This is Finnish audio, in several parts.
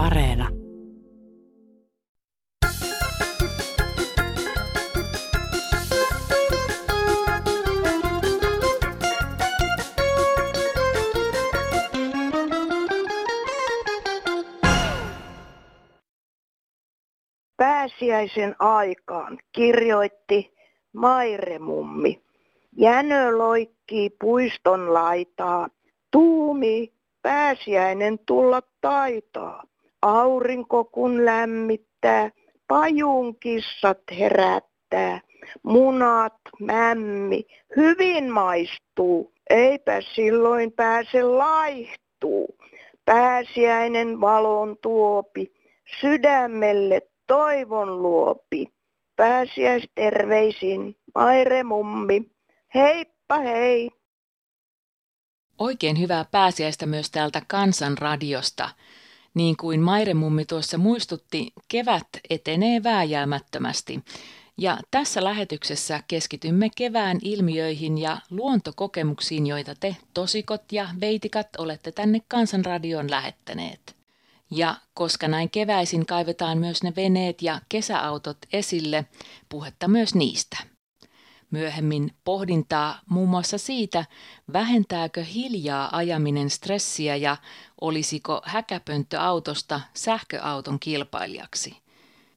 Areena. Pääsiäisen aikaan kirjoitti Mairemummi. Jänö loikkii puiston laitaa, tuumi pääsiäinen tulla taitaa. Aurinko kun lämmittää, pajun kissat herättää. Munat, mämmi, hyvin maistuu, eipä silloin pääse laihtuu. Pääsiäinen valon tuopi, sydämelle toivon luopi. Pääsiäisterveisin, Maire Mummi. Heippa hei! Oikein hyvää pääsiäistä myös täältä Kansanradiosta. Niin kuin Maire Mummi tuossa muistutti, kevät etenee vääjäämättömästi. Ja tässä lähetyksessä keskitymme kevään ilmiöihin ja luontokokemuksiin, joita te tosikot ja veitikat olette tänne Kansanradioon lähettäneet. Ja koska näin keväisin kaivetaan myös ne veneet ja kesäautot esille, puhetta myös niistä. Myöhemmin pohdintaa muun muassa siitä, vähentääkö hiljaa ajaminen stressiä ja olisiko häkäpönttöautosta sähköauton kilpailijaksi.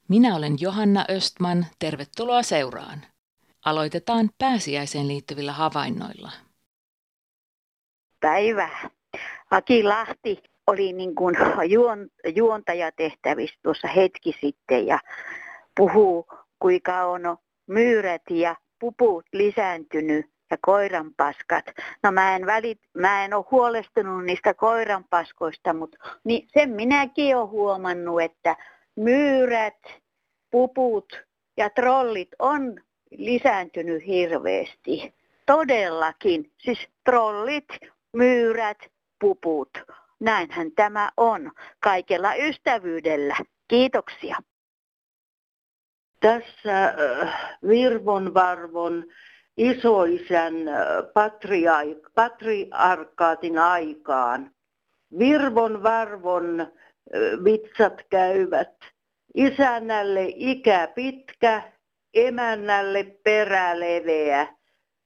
Minä olen Johanna Östman, tervetuloa seuraan. Aloitetaan pääsiäiseen liittyvillä havainnoilla. Päivä. Aki Lahti oli niin kuin juontajatehtävissä tuossa hetki sitten ja puhuu, kuinka on myyrät ja puput lisääntynyt ja koiranpaskat. No mä en, välit, mä en ole huolestunut niistä koiranpaskoista, mutta niin sen minäkin olen huomannut, että myyrät, puput ja trollit on lisääntynyt hirveästi. Todellakin. Siis trollit, myyrät, puput. Näinhän tämä on. Kaikella ystävyydellä. Kiitoksia. Tässä äh, Virvon Varvon isoisän äh, patriarkaatin aikaan. Virvon Varvon äh, vitsat käyvät. Isännälle ikä pitkä, emännälle perä leveä,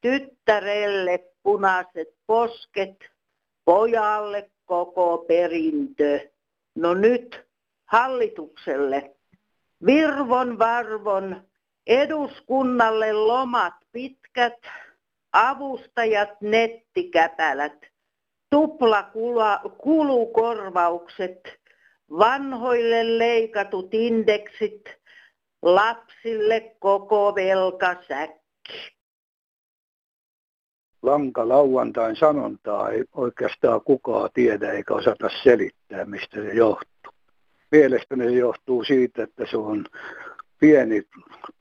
tyttärelle punaiset posket, pojalle koko perintö. No nyt hallitukselle. Virvon varvon eduskunnalle lomat pitkät, avustajat nettikäpälät, tupla kulukorvaukset, vanhoille leikatut indeksit, lapsille koko velkasäkki lanka lauantain sanontaa ei oikeastaan kukaan tiedä eikä osata selittää, mistä se johtuu. Mielestäni se johtuu siitä, että se on pieni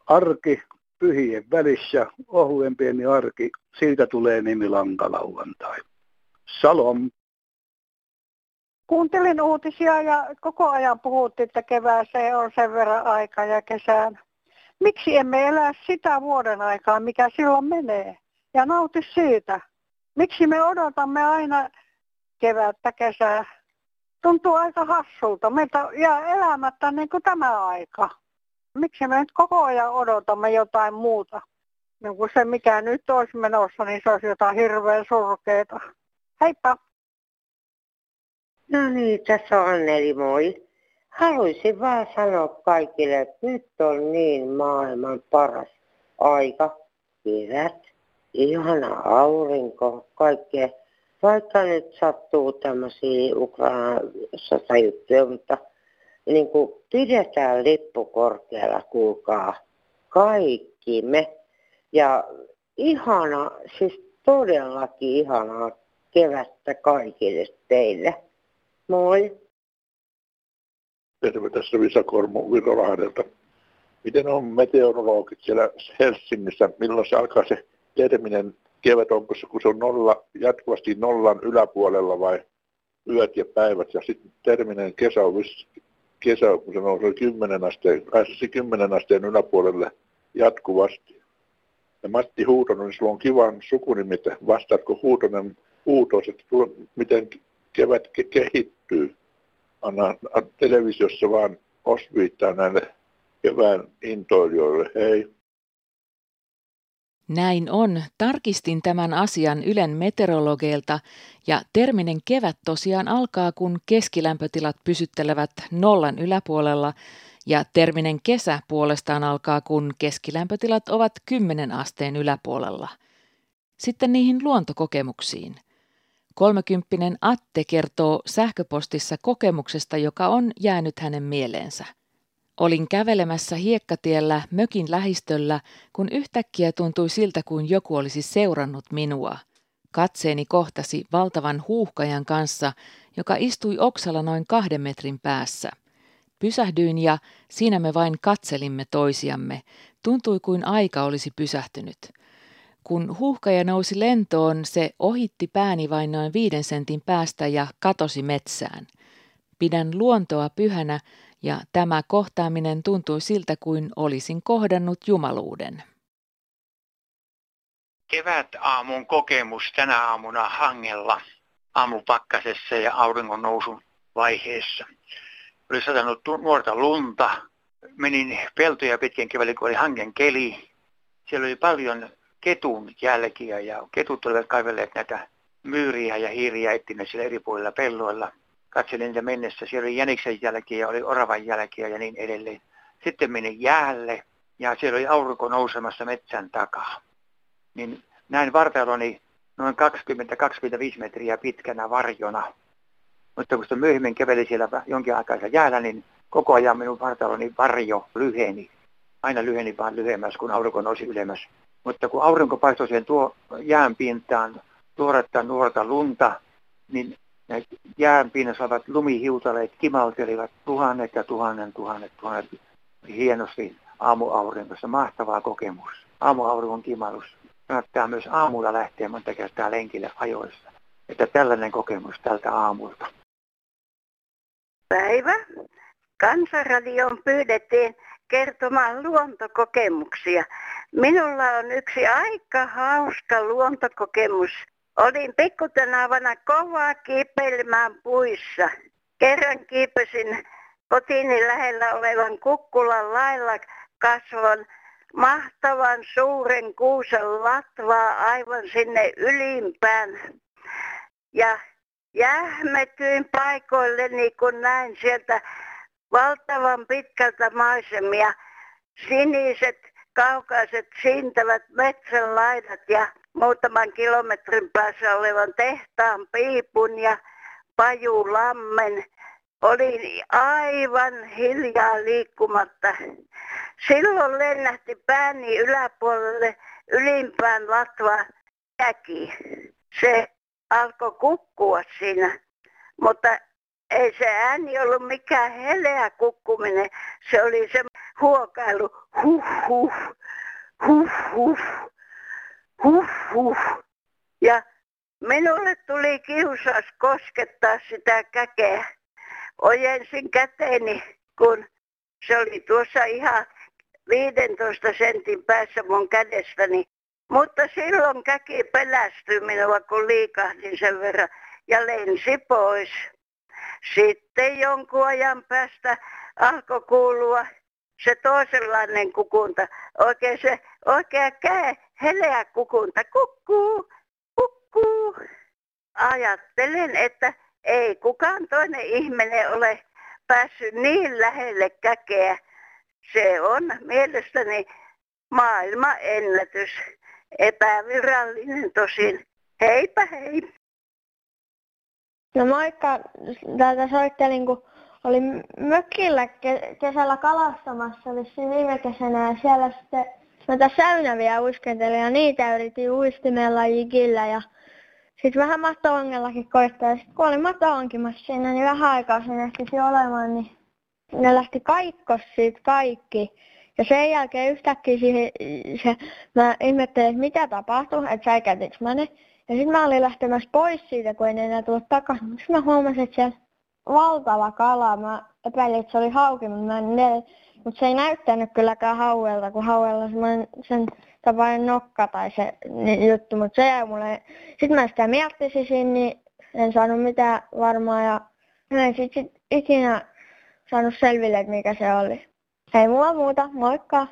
arki pyhien välissä, ohuen pieni arki, siitä tulee nimi lankalauantai. Salom. Kuuntelin uutisia ja koko ajan puhuttiin, että kevääseen on sen verran aika ja kesään. Miksi emme elä sitä vuoden aikaa, mikä silloin menee? ja nauti siitä. Miksi me odotamme aina kevättä, kesää? Tuntuu aika hassulta. Meiltä jää elämättä niin kuin tämä aika. Miksi me nyt koko ajan odotamme jotain muuta? Niin kuin se, mikä nyt olisi menossa, niin se olisi jotain hirveän surkeita. Heippa! No niin, tässä on Anneli, moi. Haluaisin vaan sanoa kaikille, että nyt on niin maailman paras aika, kevät ihana aurinko, kaikkea. Vaikka nyt sattuu tämmöisiä Ukrainan sotajuttuja, mutta niin kuin pidetään lippu korkealla, kuulkaa, kaikki me. Ja ihana, siis todellakin ihanaa kevättä kaikille teille. Moi! Terve tässä Visa Kormu Virolahdelta. Miten on meteorologit siellä Helsingissä? Milloin se alkaa se terminen kevät, onko se, kun se on nolla, jatkuvasti nollan yläpuolella vai yöt ja päivät. Ja sitten terminen kesä on, kesä, kun se nousee 10 asteen, pääsisi 10 asteen yläpuolelle jatkuvasti. Ja Matti Huutonen, niin sulla on kivan sukunimi, vastaatko Huutonen huutos, että miten kevät ke- kehittyy. anna televisiossa vaan osviittaa näille kevään intoilijoille. Hei. Näin on. Tarkistin tämän asian Ylen meteorologeilta ja terminen kevät tosiaan alkaa, kun keskilämpötilat pysyttelevät nollan yläpuolella ja terminen kesä puolestaan alkaa, kun keskilämpötilat ovat 10 asteen yläpuolella. Sitten niihin luontokokemuksiin. Kolmekymppinen Atte kertoo sähköpostissa kokemuksesta, joka on jäänyt hänen mieleensä. Olin kävelemässä hiekkatiellä mökin lähistöllä, kun yhtäkkiä tuntui siltä kuin joku olisi seurannut minua. Katseeni kohtasi valtavan huuhkajan kanssa, joka istui oksalla noin kahden metrin päässä. Pysähdyin ja siinä me vain katselimme toisiamme. Tuntui kuin aika olisi pysähtynyt. Kun huuhkaja nousi lentoon, se ohitti pääni vain noin viiden sentin päästä ja katosi metsään. Pidän luontoa pyhänä ja tämä kohtaaminen tuntui siltä kuin olisin kohdannut jumaluuden. Kevät aamun kokemus tänä aamuna hangella aamupakkasessa ja auringon nousun vaiheessa. Oli satanut nuorta lunta. Menin peltoja pitkin keväällä, kun oli hangen keli. Siellä oli paljon ketun jälkiä ja ketut olivat kaivelleet näitä myyriä ja hiiriä etsineet siellä eri puolilla pelloilla – katselin niitä mennessä. Siellä oli jäniksen jälkiä, oli oravan jälkiä ja niin edelleen. Sitten menin jäälle ja siellä oli aurinko nousemassa metsän takaa. Niin näin vartaloni noin 20-25 metriä pitkänä varjona. Mutta kun sitten myöhemmin käveli siellä jonkin aikaa jäällä, niin koko ajan minun vartaloni varjo lyheni. Aina lyheni vaan lyhyemmäs, kun aurinko nousi ylemmäs. Mutta kun aurinko paistoi sen tuo jään pintaan tuoretta nuorta lunta, niin ne jään pinnassa olevat lumihiutaleet kimaltelivat tuhannet ja tuhannet, tuhannet, tuhannet hienosti aamuaurinkossa. Mahtavaa kokemus. Aamuauringon kimalus. Kannattaa myös aamulla lähteä monta kertaa lenkille ajoissa. Että tällainen kokemus tältä aamulta. Päivä. Kansanradioon pyydettiin kertomaan luontokokemuksia. Minulla on yksi aika hauska luontokokemus Olin pikkutenavana kovaa kiipeilemään puissa. Kerran kiipesin kotini lähellä olevan kukkulan lailla kasvon mahtavan suuren kuusen latvaa aivan sinne ylimpään. Ja jähmetyin paikoilleni, kun näin sieltä valtavan pitkältä maisemia, siniset, kaukaiset, siintävät metsän laidat ja muutaman kilometrin päässä olevan tehtaan piipun ja pajulammen. Olin aivan hiljaa liikkumatta. Silloin lennähti pääni yläpuolelle ylimpään latva käki. Se alkoi kukkua siinä, mutta ei se ääni ollut mikään heleä kukkuminen. Se oli se huokailu huh huh, huh huh huh huh. Ja minulle tuli kiusaus koskettaa sitä käkeä. Ojensin käteeni, kun se oli tuossa ihan 15 sentin päässä mun kädestäni. Mutta silloin käki pelästyi minua, kun liikahdin sen verran ja lensi pois. Sitten jonkun ajan päästä alkoi kuulua se toisenlainen kukunta. Oikein se oikea käe heleä kukunta. Kukkuu, kukkuu. Ajattelen, että ei kukaan toinen ihminen ole päässyt niin lähelle käkeä. Se on mielestäni maailma ennätys. Epävirallinen tosin. Heipä hei. No moikka, täältä soittelin, kun olin mökillä kesällä kalastamassa vissiin viime kesänä ja siellä sitten noita säynäviä uiskentelin ja niitä yritin uistimella jikillä ja sitten vähän mattoongellakin koittaa sitten kun olin mattoongimassa siinä, niin vähän aikaa sen ehtisi olemaan, niin ne lähti kaikkos siitä kaikki. Ja sen jälkeen yhtäkkiä siihen, se, mä ihmettelin, että mitä tapahtui, että säikäytinkö mä ne. Ja sitten mä olin lähtemässä pois siitä, kun ei ne enää tullut takaisin. Sitten mä huomasin, että siellä valtava kala. Mä epäilin, että se oli hauki, mutta mä en mutta se ei näyttänyt kylläkään hauelta, kun hauella on sen tapainen nokka tai se niin juttu, mutta se jäi mulle. Sitten mä sitä miettisin, niin en saanut mitään varmaa ja näin sitten sit ikinä saanut selville, että mikä se oli. Ei mulla muuta, moikka!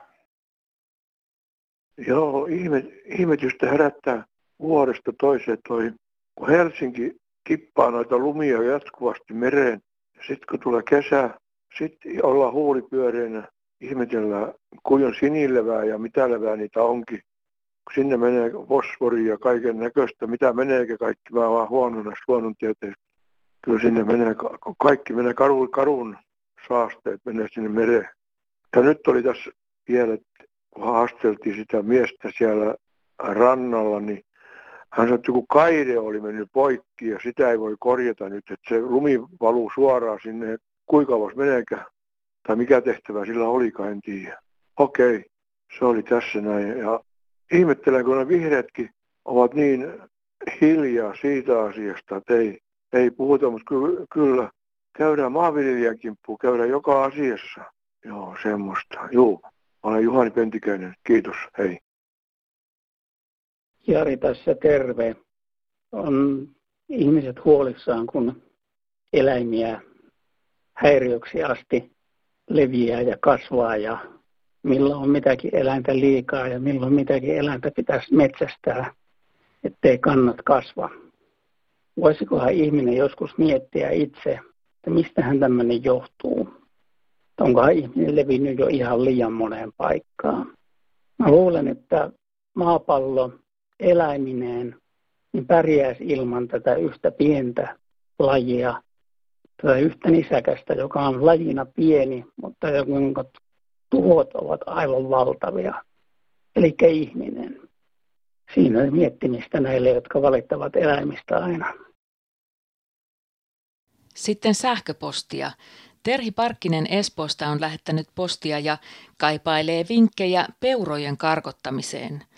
Joo, ihme, ihmetystä herättää vuodesta toiseen toi, kun Helsinki kippaa noita lumia jatkuvasti mereen. Sitten kun tulee kesä, sitten ollaan huulipyöreinä, ihmetellään kuinka sinilevää ja mitä levää niitä onkin. Kun sinne menee fosforia ja kaiken näköistä, mitä meneekin kaikki, mä vaan huonona luonnontieteestä. Kyllä sinne menee, kaikki menee karun, karun saasteet menee sinne mereen. Ja nyt oli tässä vielä, kun haasteltiin sitä miestä siellä rannalla, niin hän sanoi, että joku kaide oli mennyt poikki ja sitä ei voi korjata nyt, että se lumi valuu suoraan sinne, kuinka kauas meneekään tai mikä tehtävä sillä olikaan, en tiedä. Okei, se oli tässä näin. Ja ihmettelen, kun ne vihreätkin ovat niin hiljaa siitä asiasta, että ei, ei puhuta, mutta kyllä, kyllä käydään maanviljelijän kimppuun, käydään joka asiassa. Joo, semmoista. Joo, olen Juhani Pentikäinen. Kiitos, hei. Jari tässä terve. On ihmiset huolissaan, kun eläimiä häiriöksi asti leviää ja kasvaa ja milloin on mitäkin eläintä liikaa ja milloin mitäkin eläintä pitäisi metsästää, ettei kannat kasva. Voisikohan ihminen joskus miettiä itse, että mistähän tämmöinen johtuu? Onkohan ihminen levinnyt jo ihan liian moneen paikkaan? Mä luulen, että maapallo eläimineen niin pärjäisi ilman tätä yhtä pientä lajia, tätä yhtä nisäkästä, joka on lajina pieni, mutta jonka tuhot ovat aivan valtavia. Eli ihminen. Siinä on miettimistä näille, jotka valittavat eläimistä aina. Sitten sähköpostia. Terhi Parkkinen Espoosta on lähettänyt postia ja kaipailee vinkkejä peurojen karkottamiseen –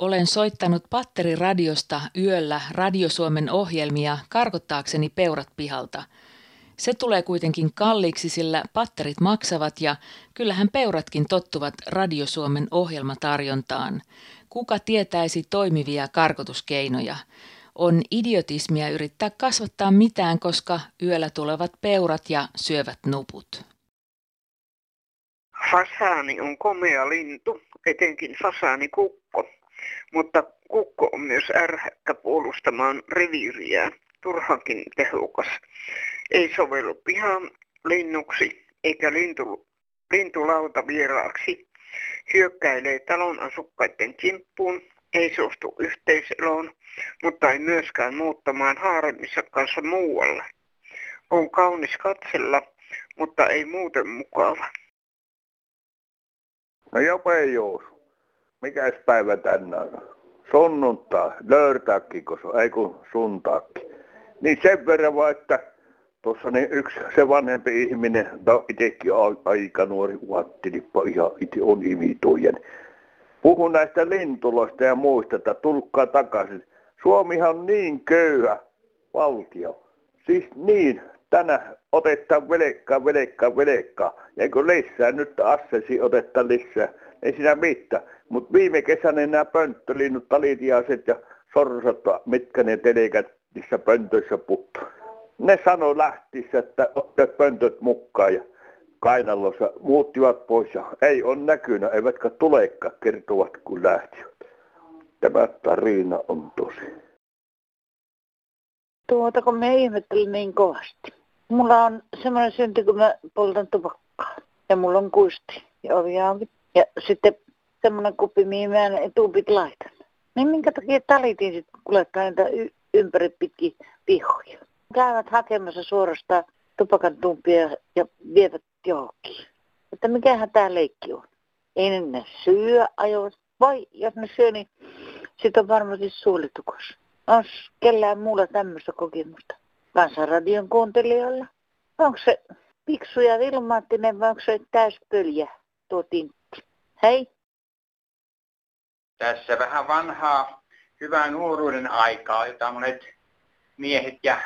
olen soittanut patteriradiosta yöllä Radiosuomen ohjelmia karkottaakseni peurat pihalta. Se tulee kuitenkin kalliiksi, sillä patterit maksavat ja kyllähän peuratkin tottuvat Radiosuomen ohjelmatarjontaan. Kuka tietäisi toimivia karkotuskeinoja? On idiotismia yrittää kasvattaa mitään, koska yöllä tulevat peurat ja syövät nuput. Fasaani on komea lintu, etenkin kukko. Mutta kukko on myös ärhäkkä puolustamaan reviiriään, turhankin tehokas. Ei sovellu pihan linnuksi eikä lintu, lintulauta vieraaksi. Hyökkäilee talon asukkaiden kimppuun, ei suostu yhteiseloon, mutta ei myöskään muuttamaan haaremmissa kanssa muualle. On kaunis katsella, mutta ei muuten mukava. No jopa ei jousu mikäs päivä tänään on? Sunnuntai, se ei kun suntaakki. Niin sen verran vaan, että tuossa niin yksi se vanhempi ihminen, no itsekin aika nuori uattilippa ihan itse on imitojen. Puhun näistä lintuloista ja muista, että tulkaa takaisin. Suomihan on niin köyhä valtio. Siis niin, tänä otetaan velekkaa, velekkaa, velekkaa. Ja kun lisää nyt assesi otetaan lisää, ei siinä mitään. Mutta viime kesänä nämä pönttölinnut, talitiaiset ja sorsat, mitkä ne telekät niissä pöntöissä puttu. Ne sanoi lähtissä, että ottaisivat pöntöt mukaan ja kainalossa muuttivat pois ja ei on näkynä, eivätkä tulekaan kertovat kun lähtivät. Tämä tarina on tosi. Tuota, kun me ihmettelin niin kovasti. Mulla on semmoinen synti, kun mä poltan tupakkaa. Ja mulla on kuisti ja ovi Ja sitten semmoinen kuppi, mihin mä en etuupit laitan. Niin minkä takia talitin sitten kuljettaa niitä y- ympäri pitkin pihoja. Käyvät hakemassa suorastaan tupakan tumpia ja vievät johonkin. Että mikähän tämä leikki on. Ei ne syö ajoit. Vai jos ne syö, niin sitten on varmasti suolitukos. On kellään muulla tämmöistä kokemusta. Kansanradion kuuntelijoilla. Onko se piksu ja ilmaattinen vai onko se täyspöljä tuo tintti? Hei! tässä vähän vanhaa hyvää nuoruuden aikaa, jota monet miehet ja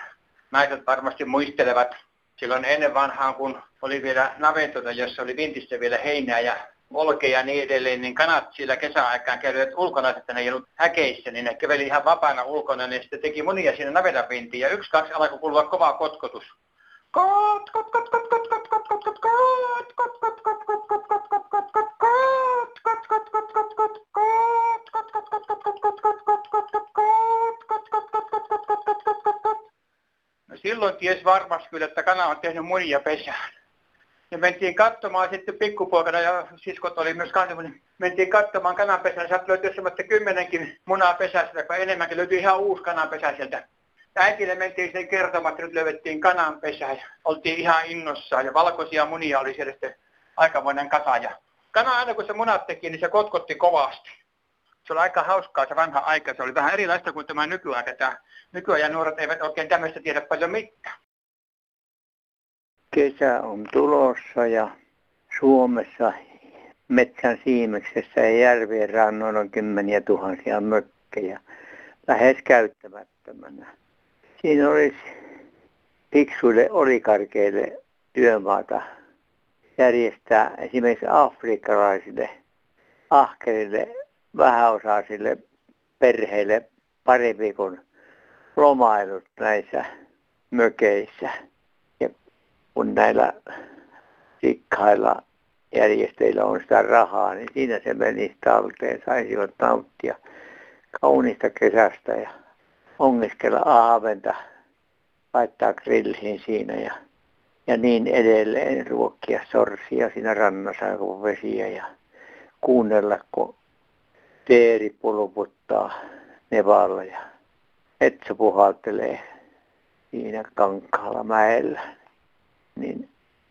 naiset varmasti muistelevat. Silloin ennen vanhaan, kun oli vielä navetota, jossa oli vintistä vielä heinää ja olkeja ja niin edelleen, niin kanat sillä kesäaikaan kävivät ulkona, että ne ei ollut häkeissä, niin ne käveli ihan vapaana ulkona, niin sitten teki monia siinä navetan. Ja yksi, kaksi alkoi kuulua kova kotkotus. Kot, kot, kot, kot, kot, kot, kot, kot, kot, kot, kot, silloin ties varmasti kyllä, että kana on tehnyt munia pesään. Ja mentiin katsomaan sitten pikkupoikana ja siskot oli myös kanssa, niin mentiin katsomaan kananpesään. Sieltä löytyi semmoista kymmenenkin munaa pesästä, kun enemmänkin löytyi ihan uusi kananpesä sieltä. Äitille mentiin sitten kertomaan, että nyt löydettiin kananpesä ja oltiin ihan innossaan. Ja valkoisia munia oli siellä sitten aikamoinen kasa. Ja kana aina kun se munat teki, niin se kotkotti kovasti. Se oli aika hauskaa se vanha aika. Se oli vähän erilaista kuin tämä nykyaika. Tämä nykyajan nuoret eivät oikein tämmöistä tiedä paljon mitään. Kesä on tulossa ja Suomessa metsän siimeksessä ja järvien rannoilla on kymmeniä tuhansia mökkejä lähes käyttämättömänä. Siinä olisi fiksuille olikarkeille työmaata järjestää esimerkiksi afrikkalaisille ahkerille vähäosaisille perheille pari viikon lomailut näissä mökeissä. Ja kun näillä rikkailla järjestäjillä on sitä rahaa, niin siinä se menisi talteen. Saisivat nauttia kaunista kesästä ja ongiskella ahventa, laittaa grilliin siinä ja, ja niin edelleen, ruokkia sorsia siinä rannassa, kun vesiä ja kuunnella, kun teeri pulputtaa nevalla ja metsä puhaltelee siinä kankaalla mäellä. Niin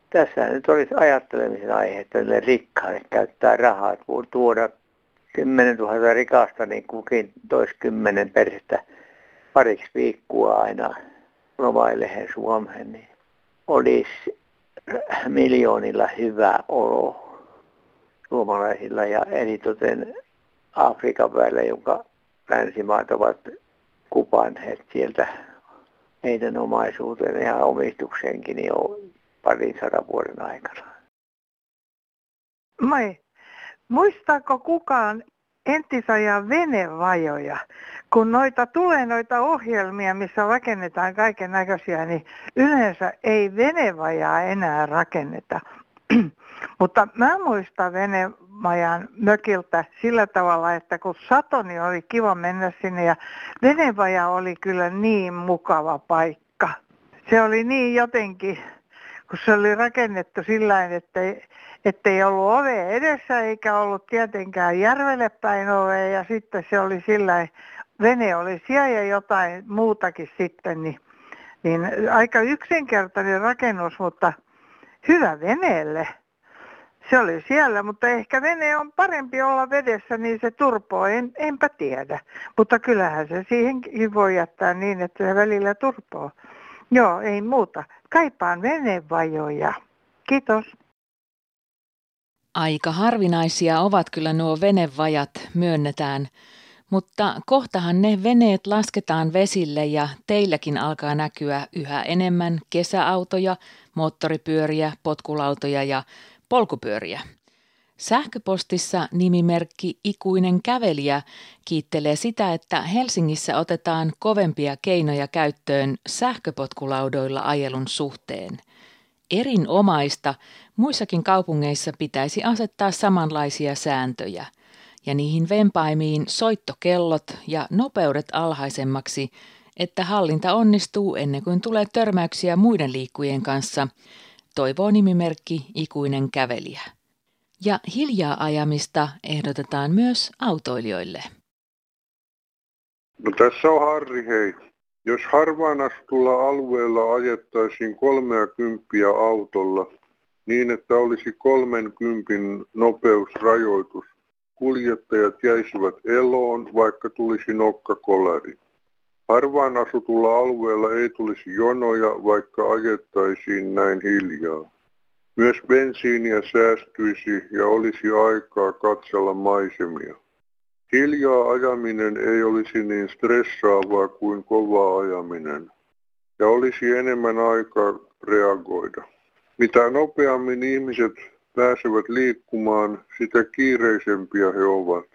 tässä nyt olisi ajattelemisen aihe, että ne rikkaille käyttää rahaa, että voi tuoda 10 000 rikasta, niin kukin toisi kymmenen perhettä pariksi viikkoa aina lomailemaan Suomeen, niin olisi miljoonilla hyvä olo suomalaisilla ja eritoten Afrikan väellä, jonka länsimaat ovat kupanneet sieltä heidän omaisuuteen ja omistukseenkin jo parin sadan vuoden aikana. Moi. Muistaako kukaan entisajan venevajoja? Kun noita tulee noita ohjelmia, missä rakennetaan kaiken näköisiä, niin yleensä ei venevajaa enää rakenneta. Mutta mä muistan venemajan mökiltä sillä tavalla, että kun sato, niin oli kiva mennä sinne ja venevaja oli kyllä niin mukava paikka. Se oli niin jotenkin, kun se oli rakennettu sillä että ettei ollut ove edessä eikä ollut tietenkään järvelle päin ove ja sitten se oli sillä vene oli siellä ja jotain muutakin sitten, niin, niin aika yksinkertainen rakennus, mutta hyvä veneelle. Se oli siellä, mutta ehkä vene on parempi olla vedessä, niin se turpoo, en, enpä tiedä. Mutta kyllähän se siihenkin voi jättää niin, että se välillä turpoo. Joo, ei muuta. Kaipaan venevajoja. Kiitos. Aika harvinaisia ovat kyllä nuo venevajat, myönnetään. Mutta kohtahan ne veneet lasketaan vesille ja teilläkin alkaa näkyä yhä enemmän kesäautoja, moottoripyöriä, potkulautoja ja polkupyöriä. Sähköpostissa nimimerkki Ikuinen kävelijä kiittelee sitä, että Helsingissä otetaan kovempia keinoja käyttöön sähköpotkulaudoilla ajelun suhteen. Erinomaista, muissakin kaupungeissa pitäisi asettaa samanlaisia sääntöjä ja niihin vempaimiin soittokellot ja nopeudet alhaisemmaksi, että hallinta onnistuu ennen kuin tulee törmäyksiä muiden liikkujien kanssa, toivoo nimimerkki Ikuinen kävelijä. Ja hiljaa ajamista ehdotetaan myös autoilijoille. No tässä on Harri hei. Jos harvaan asutulla alueella ajettaisiin 30 autolla niin, että olisi 30 nopeusrajoitus, kuljettajat jäisivät eloon, vaikka tulisi nokkakolari. Harvaan asutulla alueella ei tulisi jonoja, vaikka ajettaisiin näin hiljaa. Myös bensiiniä säästyisi ja olisi aikaa katsella maisemia. Hiljaa ajaminen ei olisi niin stressaavaa kuin kova ajaminen ja olisi enemmän aikaa reagoida. Mitä nopeammin ihmiset pääsevät liikkumaan, sitä kiireisempiä he ovat.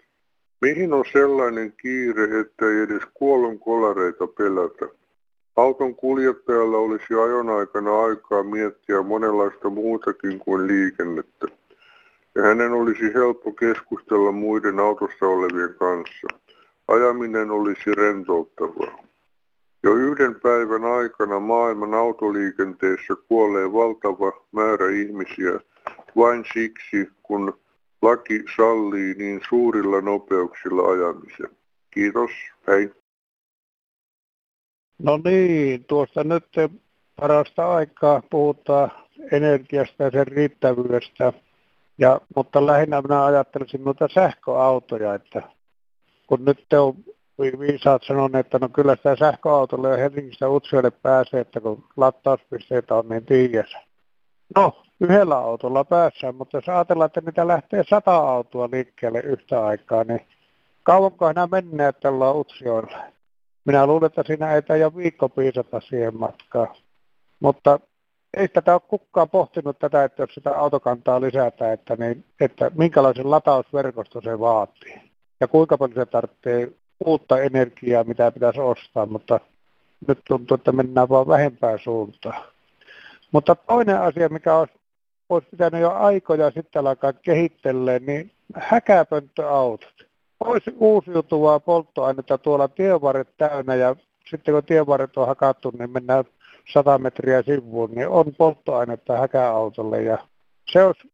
Mihin on sellainen kiire, että ei edes kuolonkolareita pelätä? Auton kuljettajalla olisi ajon aikana aikaa miettiä monenlaista muutakin kuin liikennettä. Ja hänen olisi helppo keskustella muiden autossa olevien kanssa. Ajaminen olisi rentouttavaa. Jo yhden päivän aikana maailman autoliikenteessä kuolee valtava määrä ihmisiä vain siksi, kun laki sallii niin suurilla nopeuksilla ajamisen. Kiitos, hei. No niin, tuossa nyt parasta aikaa puhutaan energiasta ja sen riittävyydestä. Ja, mutta lähinnä minä ajattelisin noita sähköautoja, että kun nyt on viisaat sanoneet, että no kyllä sitä sähköautolle ja Helsingistä Utsjoelle pääsee, että kun latauspisteitä on niin tiiässä. No, yhdellä autolla päässään, mutta jos ajatellaan, että niitä lähtee sata autoa liikkeelle yhtä aikaa, niin kauanko nämä menneet tällä Utsjoella? Minä luulen, että siinä ei taida viikko piisata siihen matkaan. Mutta ei tätä ole kukaan pohtinut tätä, että jos sitä autokantaa lisätään, että, niin, että minkälaisen latausverkosto se vaatii. Ja kuinka paljon se tarvitsee uutta energiaa, mitä pitäisi ostaa, mutta nyt tuntuu, että mennään vaan vähempään suuntaan. Mutta toinen asia, mikä olisi, olisi pitänyt jo aikoja sitten alkaa kehittelemään, niin häkäpönttöautot. Olisi uusiutuvaa polttoainetta tuolla tienvarret täynnä ja sitten kun tienvarret on hakattu, niin mennään 100 metriä sivuun, niin on polttoainetta häkäautolle ja se olisi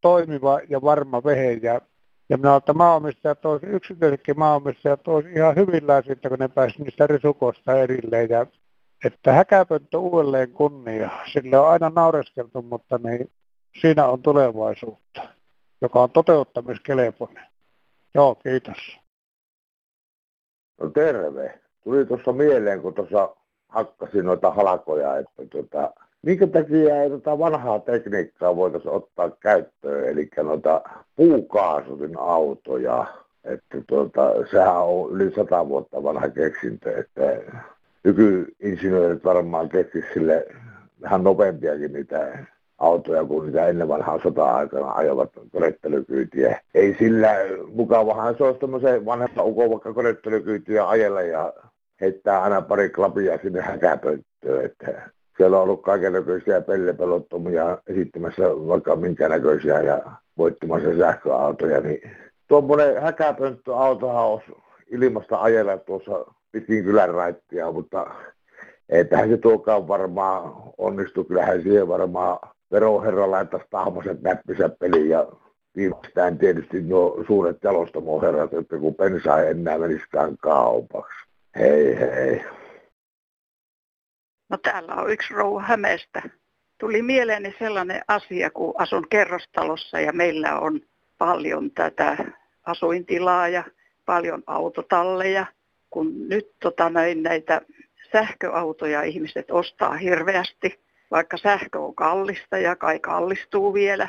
toimiva ja varma vehe ja ja minä että maanomistajat olisi, yksityisetkin maanomistajat olisi ihan hyvillään siitä, kun ne pääsivät niistä risukosta erilleen. Ja että häkäpönttö uudelleen kunnia. Sille on aina naureskeltu, mutta niin, siinä on tulevaisuutta, joka on toteuttamiskelpoinen. Joo, kiitos. No terve. Tuli tuossa mieleen, kun tuossa hakkasin noita halkoja, että tuota, minkä takia ei tota vanhaa tekniikkaa voitaisiin ottaa käyttöön, eli noita puukaasutin autoja, että tuota, sehän on yli sata vuotta vanha keksintö, että nykyinsinöörit varmaan keksisivät sille vähän nopeampiakin niitä autoja kuin niitä ennen vanhaa sota-aikana ajavat korettelykyytiä. Ei sillä, mukavahan se olisi tämmöisen vanhemman ukon vaikka korettelykyytiä ajella ja heittää aina pari klapia sinne häkäpönttöön, että siellä on ollut kaikenlaisia pellepelottomia esittämässä vaikka minkä näköisiä ja voittamassa sähköautoja, niin tuommoinen häkäpönttöautohan olisi ilmasta ajella tuossa pitkin kylän raittia, mutta eipähän se tuokaan varmaan onnistu. Kyllähän siihen varmaan veroherra laittaisi tahmaset näppisä peliin ja viimeistään tietysti nuo suuret jalostamoherrat, että kun bensa ei enää menisikään kaupaksi. Hei hei. No täällä on yksi rouva Hämeestä. Tuli mieleeni sellainen asia, kun asun kerrostalossa ja meillä on paljon tätä asuintilaa ja paljon autotalleja. Kun nyt tota, näin, näitä sähköautoja ihmiset ostaa hirveästi, vaikka sähkö on kallista ja kai kallistuu vielä.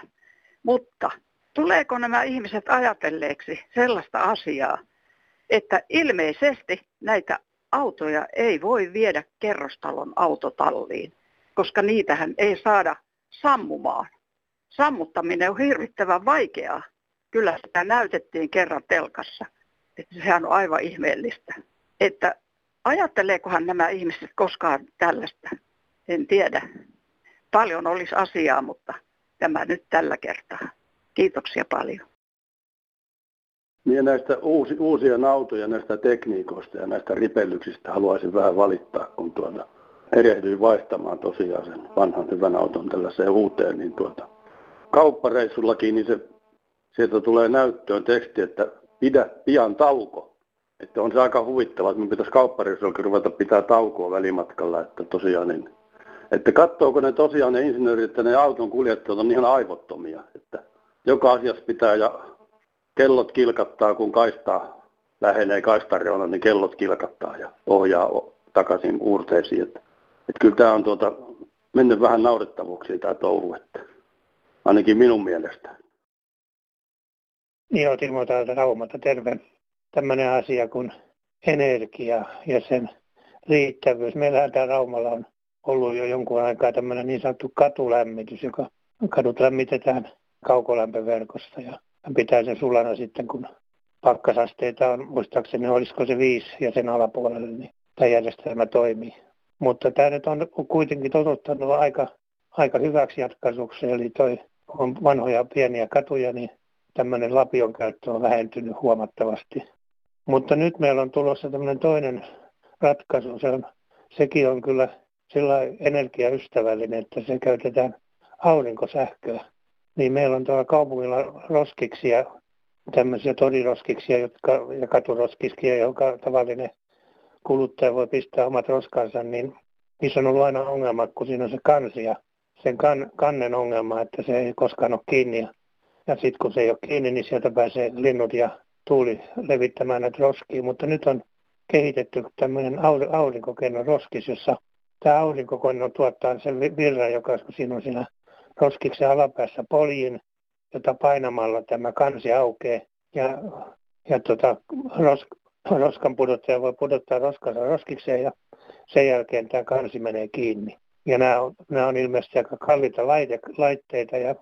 Mutta tuleeko nämä ihmiset ajatelleeksi sellaista asiaa, että ilmeisesti näitä autoja ei voi viedä kerrostalon autotalliin, koska niitähän ei saada sammumaan. Sammuttaminen on hirvittävän vaikeaa. Kyllä sitä näytettiin kerran telkassa. Sehän on aivan ihmeellistä. Että ajatteleekohan nämä ihmiset koskaan tällaista? En tiedä. Paljon olisi asiaa, mutta tämä nyt tällä kertaa. Kiitoksia paljon. Minä näistä uusi, uusia autoja, näistä tekniikoista ja näistä ripellyksistä haluaisin vähän valittaa, kun tuota, erehdyin vaihtamaan tosiaan sen vanhan hyvän auton tällaiseen uuteen, niin tuota, kauppareissullakin, niin se, sieltä tulee näyttöön teksti, että pidä pian tauko. Että on se aika huvittavaa, että minun pitäisi kauppareissulla ruveta pitää taukoa välimatkalla, että tosiaan niin, että katsoako ne tosiaan ne insinöörit, että ne auton kuljettajat on ihan aivottomia, että joka asiassa pitää ja kellot kilkattaa, kun kaistaa lähenee kaistareuna, niin kellot kilkattaa ja ohjaa takaisin uurteisiin. Että, että kyllä tämä on tuota, mennyt vähän naurettavuuksiin tämä touhu, että ainakin minun mielestä. Niin, Timo täältä Raumalta, terve. Tämmöinen asia kuin energia ja sen riittävyys. Meillähän täällä Raumalla on ollut jo jonkun aikaa tämmöinen niin sanottu katulämmitys, joka kadut lämmitetään kaukolämpöverkosta ja pitää sen sulana sitten, kun pakkasasteita on, muistaakseni olisiko se viisi ja sen alapuolelle, niin tämä järjestelmä toimii. Mutta tämä nyt on kuitenkin totuttanut aika, aika hyväksi jatkasuksi, eli toi on vanhoja pieniä katuja, niin tämmöinen lapion käyttö on vähentynyt huomattavasti. Mutta nyt meillä on tulossa tämmöinen toinen ratkaisu. Se on, sekin on kyllä sillä energiaystävällinen, että se käytetään aurinkosähköä. Niin meillä on tuolla kaupungilla roskiksia, tämmöisiä toriroskiksia jotka, ja katuroskiksia, joka tavallinen kuluttaja voi pistää omat roskansa, niin niissä on ollut aina ongelma, kun siinä on se kansi ja sen kan, kannen ongelma, että se ei koskaan ole kiinni. Ja, ja sitten kun se ei ole kiinni, niin sieltä pääsee linnut ja tuuli levittämään näitä roskia. Mutta nyt on kehitetty tämmöinen aurinkokenno roskis, jossa tämä aurinkokenno tuottaa sen virran, joka siinä on siinä roskiksen alapäässä poljin, jota painamalla tämä kansi aukeaa. Ja, ja tota, ros, roskan pudottaja voi pudottaa roskansa roskikseen ja sen jälkeen tämä kansi menee kiinni. Ja nämä on, nämä on ilmeisesti aika kalliita laite, laitteita ja,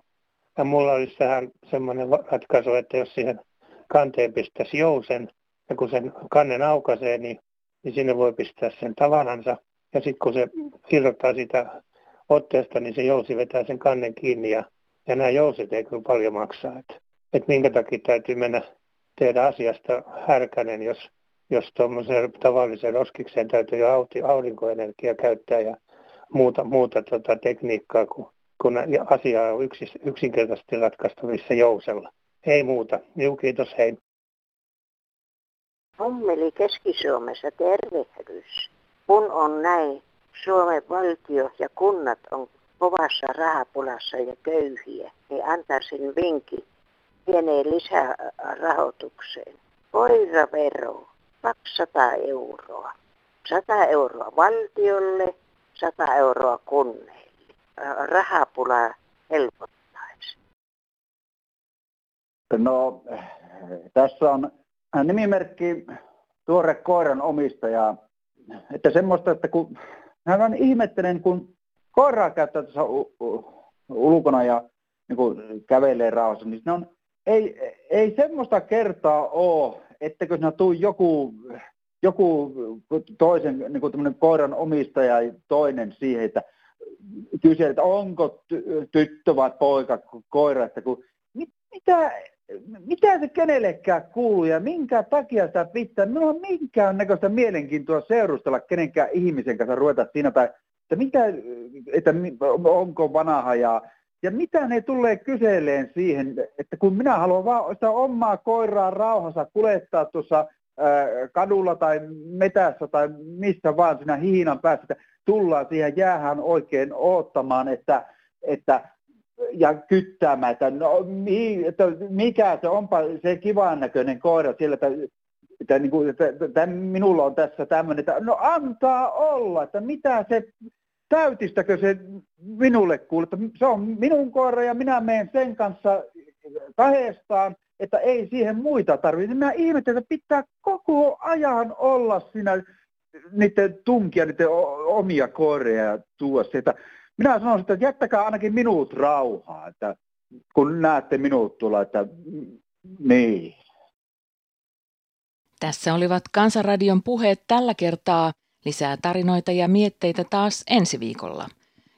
ja mulla olisi tähän semmoinen ratkaisu, että jos siihen kanteen pistäisi jousen ja kun sen kannen aukaisee, niin, niin sinne voi pistää sen tavanansa ja sitten kun se irrottaa sitä otteesta, niin se jousi vetää sen kannen kiinni ja, ja nämä jouset ei kyllä paljon maksaa. Että et minkä takia täytyy mennä tehdä asiasta härkänen, jos, jos tuommoiseen tavalliseen roskikseen täytyy jo aurinkoenergia käyttää ja muuta, muuta tota tekniikkaa, kun, kun asia on yksis, yksinkertaisesti ratkaistavissa jousella. Ei muuta. Juu, kiitos, hei. Mummeli Keski-Suomessa tervehdys. Kun on näin, Suomen valtio ja kunnat on kovassa rahapulassa ja köyhiä, niin antaisin vinkin pieneen lisärahoitukseen. Koiravero 200 euroa. 100 euroa valtiolle, 100 euroa kunneille. Rahapula helpottaisi. No, tässä on nimimerkki tuore koiran omistaja. Että semmoista, että kun hän on ihmettelen, kun koiraa käyttää tuossa ulkona ja niin kuin kävelee rauhassa, niin on, ei, ei semmoista kertaa ole, ettekö sinä tuu joku joku toisen niin kuin koiran omistaja toinen siihen, että kysyy, että onko tyttö vai poika koira, että kun, mitä, mitä se kenellekään kuuluu ja minkä takia sitä pitää. Minulla on minkään näköistä mielenkiintoa seurustella kenenkään ihmisen kanssa ruveta siinä tai että, mitä, että onko vanha ja, ja mitä ne tulee kyseleen siihen, että kun minä haluan vaan sitä omaa koiraa rauhassa kuljettaa tuossa kadulla tai metässä tai missä vaan siinä hiinan päässä, että tullaan siihen jäähän oikein odottamaan, että, että ja kyttäämään, että, no, mi, että mikä se onpa se kivan näköinen koira siellä, että, että, niin kuin, että, että minulla on tässä tämmöinen, että no antaa olla, että mitä se, täytistäkö se minulle kuule, että se on minun koira ja minä menen sen kanssa kahdestaan että ei siihen muita tarvitse. Minä ihmettelen, että pitää koko ajan olla siinä niiden tunkia, niiden omia koireja tuossa. Että minä sanon, että jättäkää ainakin minut rauhaa, että kun näette minut tulla, että niin. Tässä olivat Kansanradion puheet tällä kertaa. Lisää tarinoita ja mietteitä taas ensi viikolla.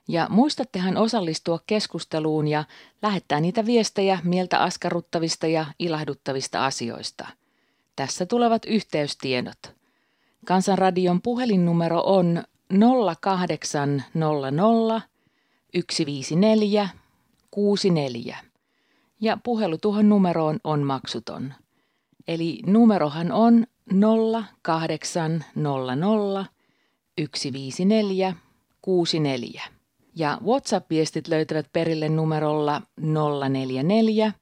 Ja muistattehan osallistua keskusteluun ja lähettää niitä viestejä mieltä askarruttavista ja ilahduttavista asioista. Tässä tulevat yhteystiedot. Kansanradion puhelinnumero on 0800 154 64 ja puhelu tuohon numeroon on maksuton. Eli numerohan on 0800 154 64. Ja WhatsApp-viestit löytävät perille numerolla 044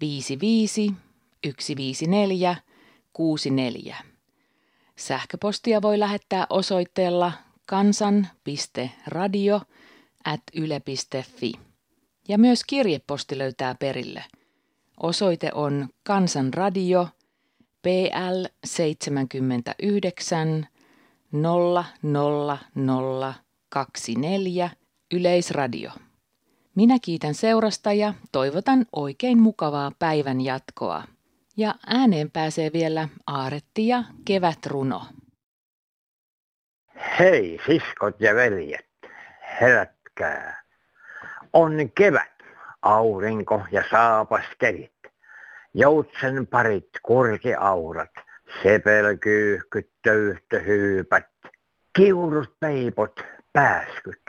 55 154 64. Sähköpostia voi lähettää osoitteella kansan.radio at yle.fi. Ja myös kirjeposti löytää perille. Osoite on Kansanradio PL 79 00024 Yleisradio. Minä kiitän seurasta ja toivotan oikein mukavaa päivän jatkoa. Ja ääneen pääsee vielä Aaretti ja kevätruno. Hei siskot ja veljet, herätkää. On kevät, aurinko ja saapas kelit. Joutsen parit kurkiaurat, sepelkyyhkyt, töyhtöhyypät, kiurut peipot, pääskyt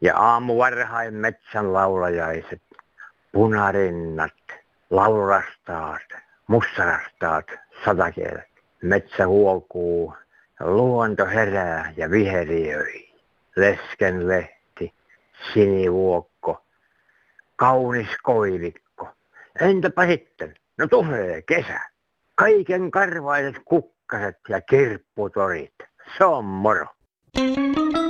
ja aamuvarhain metsän laulajaiset, punarinnat, laurastaat, mussarastaat, satakielet. Metsä huokuu, luonto herää ja viheriöi. Leskenlehti, sinivuokko, kaunis koivikko. Entäpä sitten? No tulee kesä. Kaiken karvaiset kukkaset ja kirpputorit. Se on moro. Thank you.